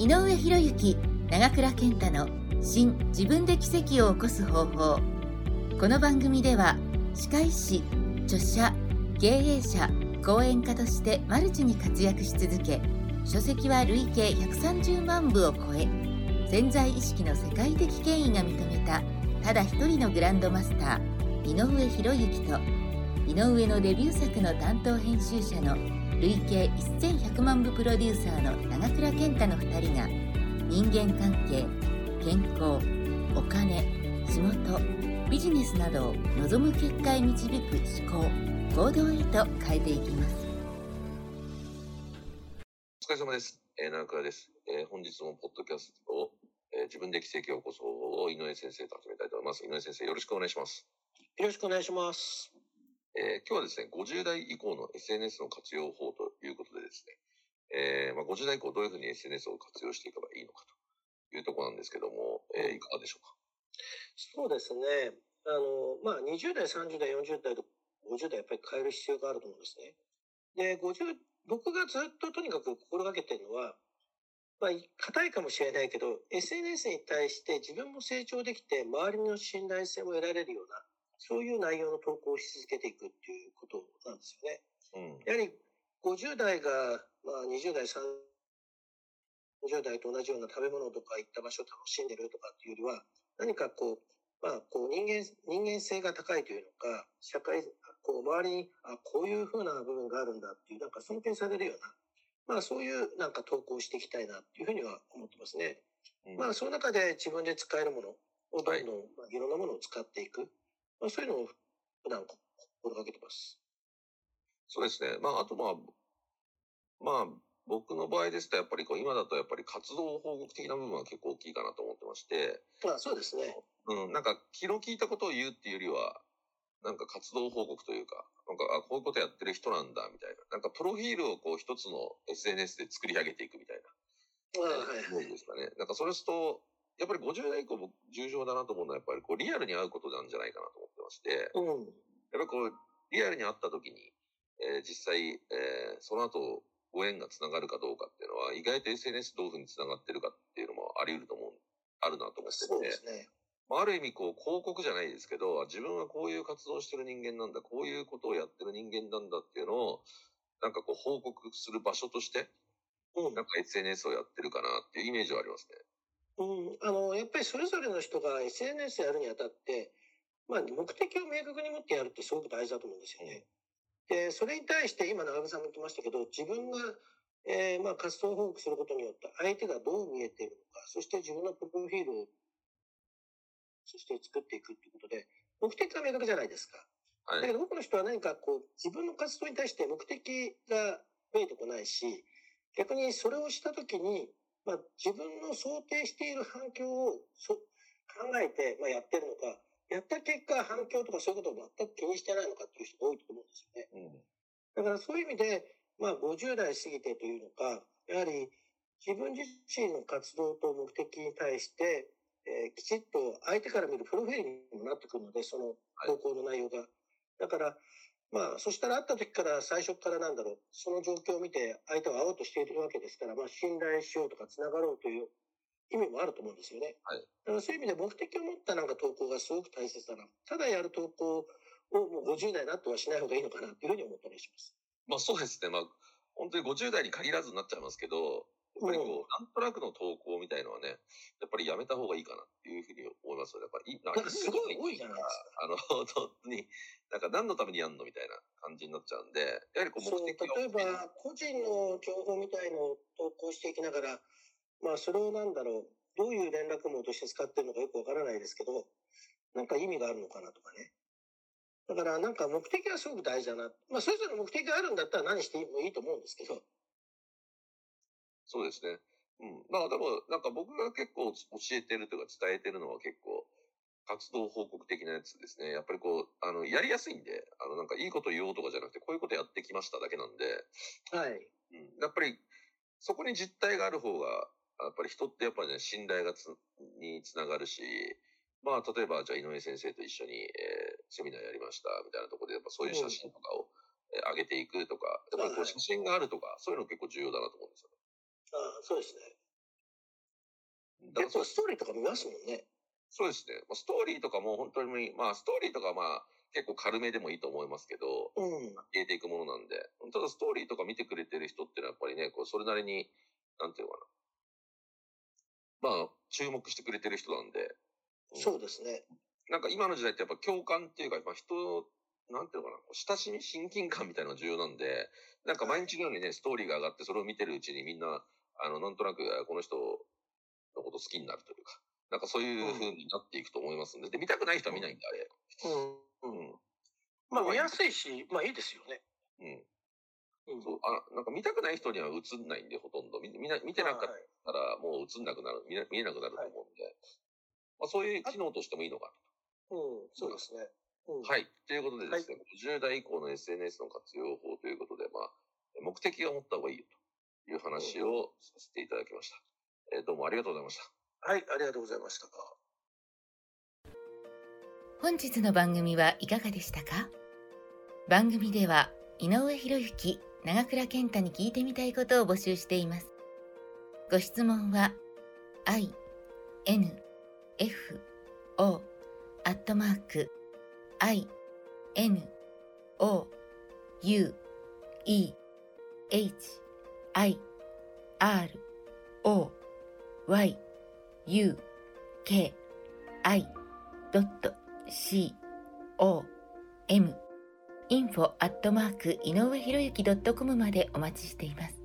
井上博之長倉健太の新自分で奇跡を起こす方法。この番組では歯科医師著者経営者講演家としてマルチに活躍し続け書籍は累計130万部を超え潜在意識の世界的権威が認めたただ一人のグランドマスター井上博之と井上のデビュー作の担当編集者の累計1100万部プロデューサーの長倉健太の2人が人間関係健康お金仕事ビジネスなどを望む結果へ導く思考行動へと変えていきますお疲れ様です。えー、長倉です。えー本日もポッドキャストを、えー自分で奇跡を起こす方法を井上先生と始めたいと思います。井上先生、よろしくお願いします。よろしくお願いします。えー今日はですね、50代以降の SNS の活用法ということでですね、えーまあ、50代以降どういうふうに SNS を活用していけばいいのかというところなんですけども、えーいかがでしょうか？そうですね。あの、まあ、20代、30代、40代と50代やっぱり変える必要があると思うんですね。で、50、僕がずっととにかく心がけてるのは、まあ、硬いかもしれないけど、SNS に対して自分も成長できて、周りの信頼性も得られるような、そういう内容の投稿をし続けていくっていうことなんですよね。うん。やはり50代が、まあ、20代、30代と同じような食べ物とか行った場所を楽しんでるとかっていうよりは、何かこう、まあ、こう人間、人間性が高いというのか、社会、こう周りに、あ、こういう風な部分があるんだっていう、なんか尊敬されるような、まあそういうなんか投稿をしていきたいなっていうふうには思ってますね。うんまあその中で自分で使えるものをどんどん、まあ、いろんなものを使っていく。まあそういうのを普段心がけてます。そうですね。まあ、あとまあ、まあ、僕の場合ですと、やっぱりこう、今だとやっぱり活動報告的な部分は結構大きいかなと思ってまして、まあそうですね。うん、なんか気の利いたことを言うっていうよりは、なんか活動報告というか、なんか、あ、こういうことやってる人なんだ、みたいな。なんかプロフィールをこう一つの SNS で作り上げていくみたいまあな、はいもんですかね。なんかそれすると、やっぱり50代以降僕重要だなと思うのは、やっぱりこうリアルに会うことなんじゃないかなと思ってまして、うん。やっぱりこう、リアルに会った時に、えー実際、えーその後、ご縁がつながるかどうかっていうのは、意外と SNS どういうふうにつながってるかっていうのもあり得ると思う、あるなと思ってそうでて、すね。まあある意味こう、広告じゃないですけど、自分はこういう活動をしてる人間なんだ、こういうことをやってる人間なんだっていうのを、なんかこう、報告する場所として、うんなんか SNS をやってるかなっていうイメージはありますね。うん、あの、やっぱりそれぞれの人が SNS やるにあたって、まあ、目的を明確に持ってやるってすごく大事だと思うんですよね。で、それに対して今長部さんも言ってましたけど、自分が、えーまあ、活動報告することによって相手がどう見えているのか、そして自分のプロフィールを、そして作っていくっていうことで、目的が明確じゃないですか。はい。だけど多くの人は何かこう、自分の活動に対して目的が見えてこないし、逆にそれをしたときに、まあ、自分の想定している反響をそ考えて、まあ、やってるのか、やった結果反響とかそういうことを全く気にしてないのかっていう人が多いと思うんですよね。うん。だからそういう意味で、まあ、50代過ぎてというのか、やはり自分自身の活動と目的に対して、えーきちっと相手から見るプロフィールにもなってくるので、その投稿の内容が。だから、まあ、そしたら会った時から最初からなんだろう、その状況を見て相手は会おうとしているわけですから、まあ、信頼しようとか繋がろうという意味もあると思うんですよね。はいだからそういう意味で目的を持ったなんか投稿がすごく大切だな。ただやる投稿をもう50代になってはしない方がいいのかなっていうふうに思ったりします。まあそうですね。まあ、本当に50代に限らずになっちゃいますけど、やっぱりこう、なんとなくの投稿みたいのはね、やっぱりやめた方がいいかなっていうふうに思いますよね。やっぱりなんかすごい多いじゃないですか。あの、本当に、なんか何のためにやんのみたいな感じになっちゃうんで、やはりこう目的を例えば、個人の情報みたいのを投稿していきながら、まあ、それをなんだろう、どういう連絡網として使ってるのかよくわからないですけど、なんか意味があるのかなとかね。だから、なんか目的はすごく大事だな。まあ、それぞれの目的があるんだったら何してもいいと思うんですけど、そうですね。うん。まあでも、なんか僕が結構教えてるというか伝えてるのは結構、活動報告的なやつですね。やっぱりこう、あの、やりやすいんで、あの、なんかいいこと言おうとかじゃなくて、こういうことやってきましただけなんで、はい。うん、やっぱり、そこに実態がある方が、やっぱり人ってやっぱりね、信頼がつ、につながるし、まあ、例えば、じゃあ井上先生と一緒に、えーセミナーやりました、みたいなところで、やっぱそういう写真とかを、えー上げていくとか、やっぱりこうはい写真があるとか、そういうの結構重要だなと思うんですよね。ああそうですね。結構ストーリーとか見ますもんね。そうですね。まあストーリーとかも本当に、まあストーリーとかはまあ結構軽めでもいいと思いますけど、うん。消えていくものなんで。ただストーリーとか見てくれてる人ってのはやっぱりね、こうそれなりに、なんていうのかな。まあ、注目してくれてる人なんで。うんそうですね。なんか今の時代ってやっぱ共感っていうか、まあ人、なんていうのかな、親しみ、親近感みたいなのが重要なんで、なんか毎日のようにね、ストーリーが上がって、それを見てるうちにみんな、あの、なんとなく、あこの人のこと好きになるというか、なんかそういう風になっていくと思いますんで、で、見たくない人は見ないんで、あれ。うん。うん。まあ見やすいし、まあいいですよね。うん。うん。そう、あ、なんか見たくない人には映んないんで、ほとんど。みみんな、見てなかっはいたら、もう映んなくなる、見な見えなくなると思うんで、まあそういう機能としてもいいのかうん、そうですね。うんな。はい。ということでですね、50代以降の SNS の活用法ということで、まあ、目的を持った方がいいよという話をさせていただきました。えーどうもありがとうございました。はい、ありがとうございました。本日の番組はいかがでしたか？番組では井上博之長倉健太に聞いてみたいことを募集していますご質問は i n f o アットマーク i n o u e h i r o y u k I C o m info アットマーク井上博之 .com までお待ちしています。